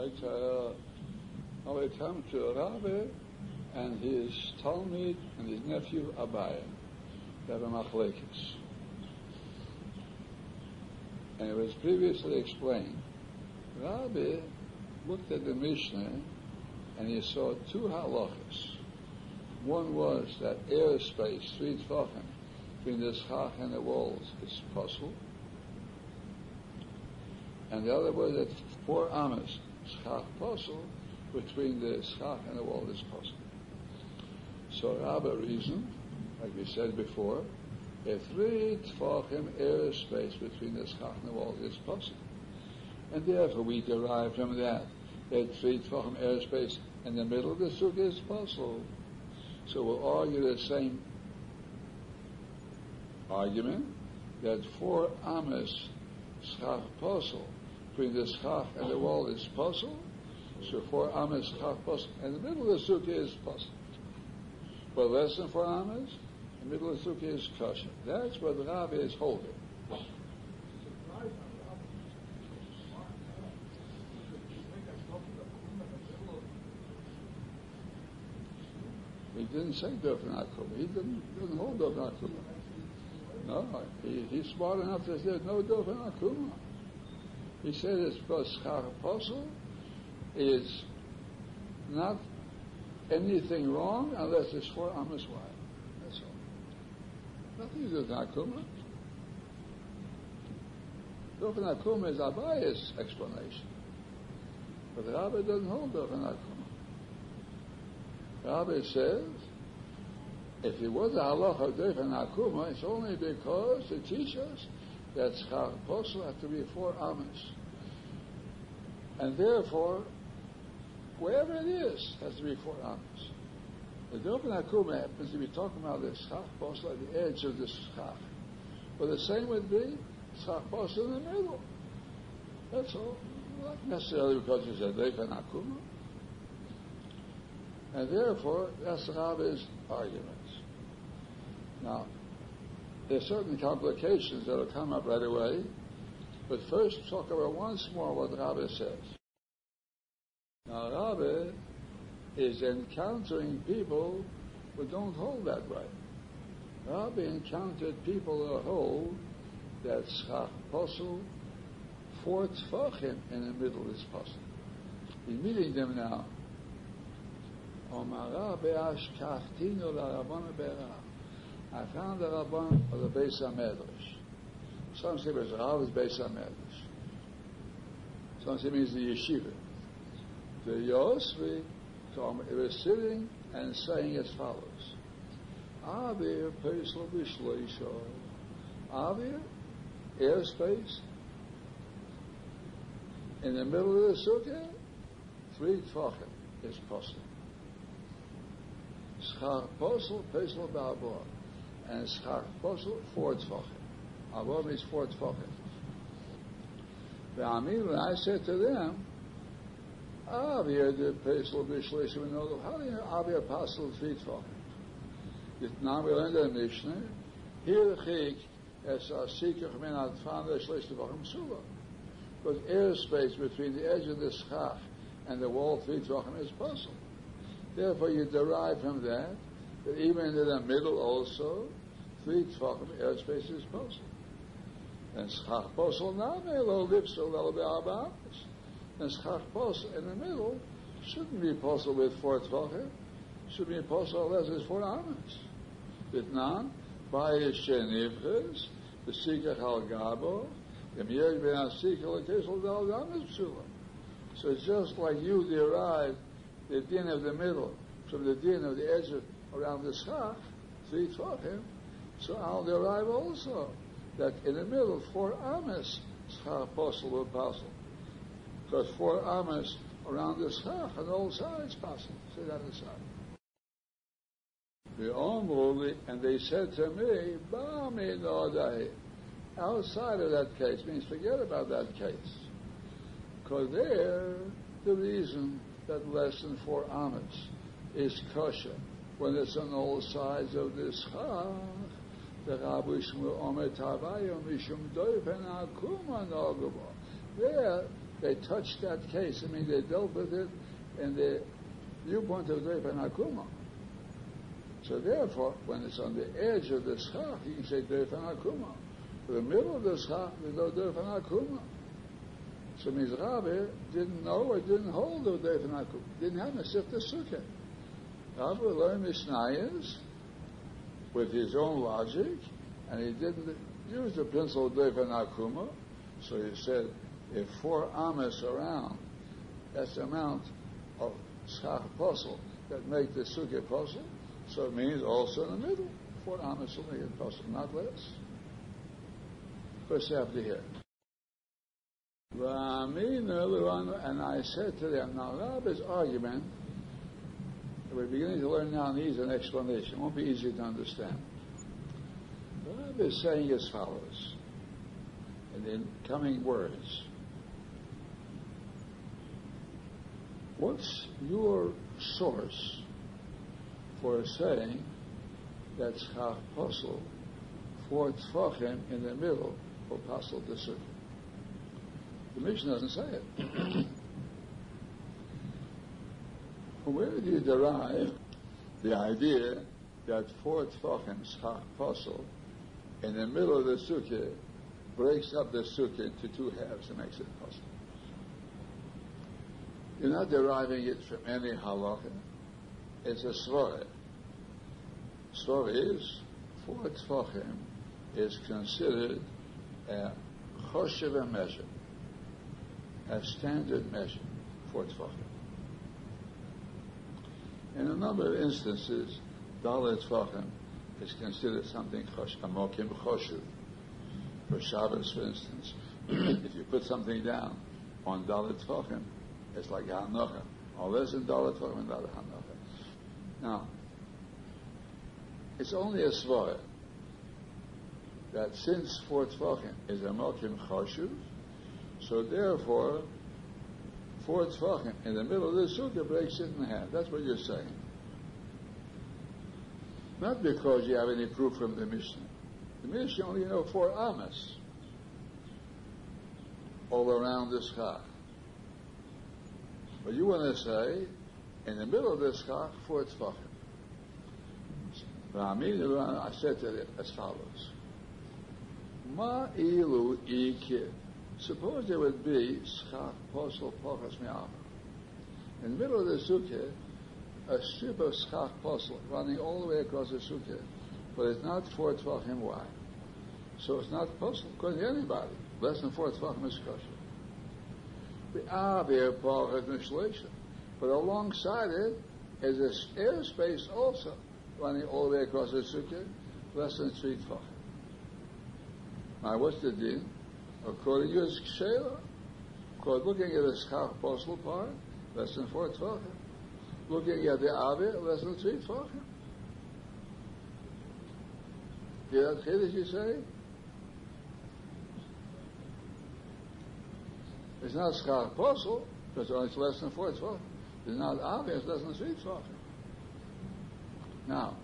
Uh, now come to Rabbi and his Talmud and his nephew Abaye. They machlekes. And it was previously explained. Rabbi looked at the Mishnah and he saw two halachas. One was that airspace, three tefachim, between the schach and the walls is possible. And the other was that four amas, schach possible, between the schach and the wall is possible. So Rabbi reasoned, like we said before, a three tefachim airspace between the schach and the wall is possible. And therefore we derive from that that three tefachim airspace in the middle of the sukkah is possible. So we'll argue the same argument that four amas schach possible between this schach and the wall is possible. So four amas schach possible and the middle of the sukkah is possible. But less than four amas, the middle of the sukkah is kosher. That's what the rabbi is holding. He didn't say Dofen Akuma. He didn't, didn't hold Dofen Akuma. No, he, he's smart enough to say no Dofen Akuma. He said it's because Schach is not anything wrong unless it's for Amos wife. That's all. Nothing to do with Akuma. Dofen Akuma is Abaye's explanation. But the Rabbi doesn't hold Dofen Akuma. Rabbi says, if it was a halacha of it's only because to teach us that Schach Apostle have to be four Amos. And therefore, wherever it is, has to be four Amos. The Dofen Akuma happens to be talking about the Schach Apostle at the edge of the Schach. But the same would be Schach Apostle in the middle. That's all. Not necessarily because it's a Dofen Akuma. And therefore, that's Rabbi's argument. Now, there's certain complications that will come up right away, but first talk about once more what Rabbi says. Now, Rabbi is encountering people who don't hold that way. Rabbi encountered people who hold that schach posel, for tfachim in the middle is possible. He's meeting them now. Omara be'ashkachtinu la'rabban be'ra. I found the Rabban of the Beis HaMedrash. Some say it's Rav is Beis HaMedrash. Some say it means the yeshiva. The Yosvi was sitting and saying as follows. Avir Pesla Bishleisho. Avir, airspace, in the middle of the sukkah, three tfachim is possible. Schach posel, pesel ba'abor. And schach posel, four tfachim. Abor means four tfachim. Ve'amin, I said to them, Avir the pesel b'shleish v'nodu. How do you know Avir posel three tfachim? Now we learned in the Mishnah, here the chik, es a sikach min adfan v'shleish tfachim sulah. Because airspace between the edge of the schach and the wall three tfachim is possible. Therefore, you derive from that that even in the middle also, three tefachim airspace is possible. And schach posel name lo lipso lo be'arba And schach posel in the middle shouldn't be possible with four tefachim. Should be possible unless it's four amas. Vitnan, by shenivches, the sikach al gabo, the miyaj ben asikach al kesel dal amas psula. So it's just like you derive the din of the middle from the din of the edge of, around the schach, three him. So I'll derive also that in the middle, four amas will possible. Because four amas around the schach on all sides possible. Say that aside. The only, and they said to me, Bami no Outside of that case means forget about that case. Because there, the reason that less than four amas is kosher. When it's on all sides of the schach, the Rabbi Shmuel Omer Tavayo Mishum Doifen Akuma Nogaba. There, they touched that case. I mean, they dealt with it in the viewpoint of Devan Akuma. So therefore, when it's on the edge of the schach, you can say Devan Akuma. For the middle of the schach, there's no Devan Akuma. So means Rabbi didn't know or didn't hold the Devan Akuma. Didn't have a Sifta Sukkah. Rabbi learned Mishnayos with his own logic, and he didn't use the principle of Akuma. So he said, if four amas around, that's the amount of schach apostle that make the sukkah apostle. So it means also in the middle, four amas will make it not less. First you have to hear. And I said to them, now Rabbi's argument, we're beginning to learn now needs an explanation. It won't be easy to understand. Rabbi is saying as follows, in the coming words. What's your source for saying that Posel for Tfachim in the middle for the Sukkah? The Mishnah doesn't say it. Where do you derive the idea that four Schach Posel in the middle of the Sukkah breaks up the Sukkah into two halves and makes it possible? You're not deriving it from any halacha. It's a svara. Svara is four tfachim is considered a choshev measure, a standard measure for tfachim. In a number of instances, dalet tfachim is considered something amokim choshev. For Shabbos, for instance, if you put something down on dalet tfachim, it's like Hanocha. All this in Dollar Torah and Hanocha. Now, it's only a svara that since four tvachim is a mokim chashuv, so therefore four tvachim in the middle of the sukkah breaks it in half. That's what you're saying. Not because you have any proof from the Mishnah. The Mishnah only know four amas all around this chach. But you want to say, in the middle of this chach, four tzvachim. I said to it as follows. Ma ilu ikir. Suppose there would be schach posel pochas mi'ama. In the middle of the sukkah, a strip of schach posel running all the way across the sukkah, but it's not four tvachim wide. So it's not posel according to anybody. Less than four tvachim is kosher. We are beer parkes mi'shlisha, but alongside it is this airspace also running all the way across the sukkah, less than three tefachim. Now, what's the din? According to his kshela, according looking at the schach postal part, less than four tefachim. Looking at the avir, less than three tefachim. Yeah, that chiddush you say? It's not schach apostle, because it's less than four tzvah. It's not obvious, less than three tzvah. Now,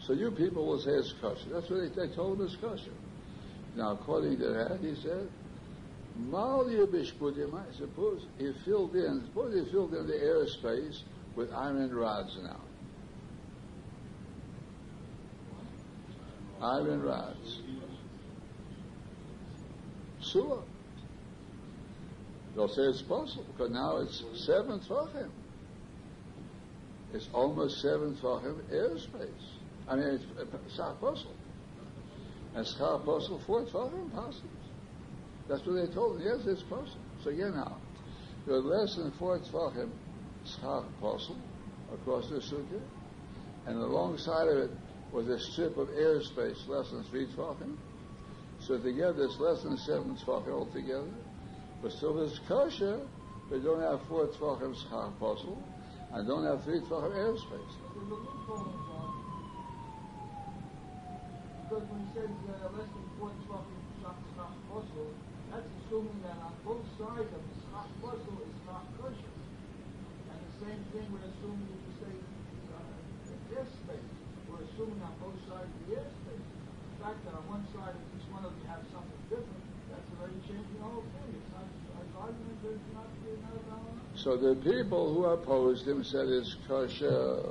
so you people will say it's kosher. That's what they, they told us kosher. Now, according to that, he said, Yibishpudim, suppose he filled in, suppose he filled in the airspace with iron rods now. Iron rods. Sure. They'll say it's possible because now it's seven tefachim. It's almost seven tefachim airspace. I mean, it's shach possible. And shach possible four tefachim possible. That's what they told them. Yes, it's possible. So yeah, now you're less than four tefachim shach possible across the sukkah, and alongside of it was a strip of airspace less than three tefachim. So together, it's less than seven tefachim altogether. But still it's kosher, but don't have four tvachim schach puzzle, and don't have three tvachim airspace. Because when he says uh, less than four tvachim schach that's assuming that on both sides of the schach puzzle is not kosher. And the same thing would assume if you say uh, airspace. We're assuming on both sides of the airspace. The fact that on one side each one of them you have something different, that's already changing the whole thing. It's not, argument So the people who opposed him said it's kosher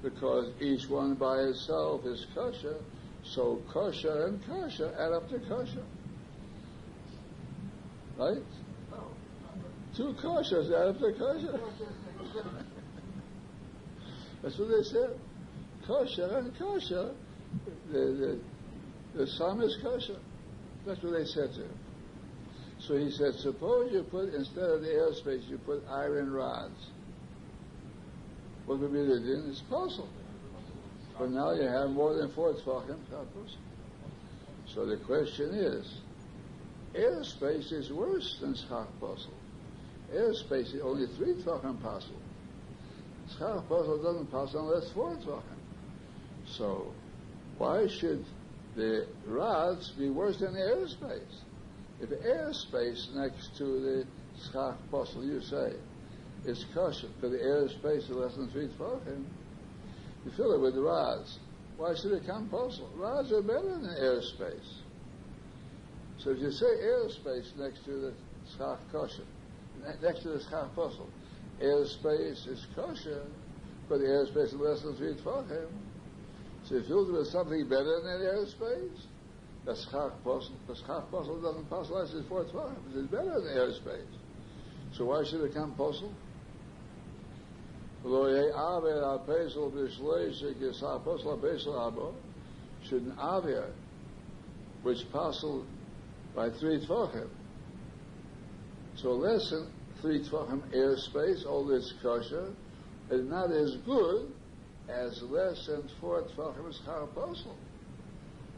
because each one by itself is kosher. So kosher and kosher add up to kosher. Right? Two koshers add up to kosher. That's what they said. Kosher and kosher. The, the, the sum is kosher. That's what they said to him. So he said, suppose you put, instead of the airspace, you put iron rods. What would be the din? It's possible. But now you have more than four tzvachim So the question is, airspace is worse than schach puzzle. Airspace is only three tzvachim possible. Schach puzzle doesn't pass unless four tzvachim. So why should the rods be worse than the airspace? If airspace next to the schach puzzle, you say, is kosher for the airspace is less than three tzvachim, you fill it with rods. Why should it come puzzle? Rods are better than airspace. So if you say airspace next to the schach kosher, next to the schach puzzle, airspace is kosher, but the airspace is less than three tzvachim. So you fill it with something better than airspace. The schach puzzle, the schach puzzle doesn't pass less than four tzvachim. It's better than airspace. So why should it come puzzle? Should an avia, which passed by three tvachim, so less than three tvachim airspace, all this kosher, is not as good as less than four tvachim schach.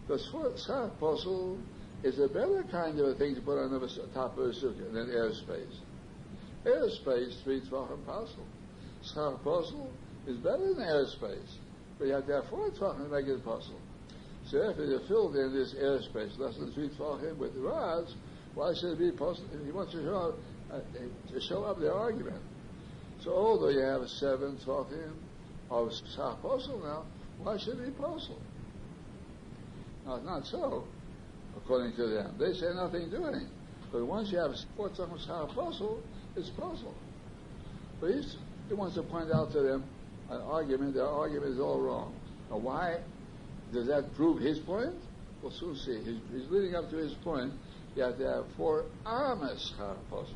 Because schach apostle is a better kind of a thing to put on the top of a sukkah than airspace. Airspace, three tvachim apostle. Schach apostle is better than airspace. But you have to have four tvachim to make it possible. So if you're filled in this airspace, less than three tvachim with the rods, why should it be possible? He wants to show up, uh, to show up the argument. So although you have seven tvachim of schach apostle now, why should it be possible? Now it's not so, according to them. They say nothing doing. But once you have four tvachim of schach apostle, it's possible. But he's he wants to point out to them an argument. Their argument is all wrong. Now, why does that prove his point? We'll soon see. He's, he's leading up to his point. that there are four armas possible,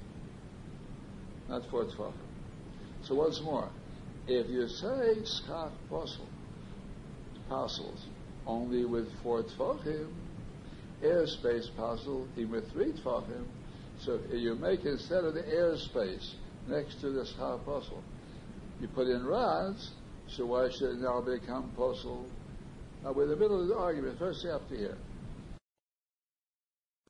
not four tvachim. So once more, if you say schach apostle, apostles, only with four tvachim, airspace apostle, even with three tvachim, so you make instead of the airspace next to the schach apostle, you put in rods, so why should it now become postal? Now we're in the middle of the argument. First you have to hear.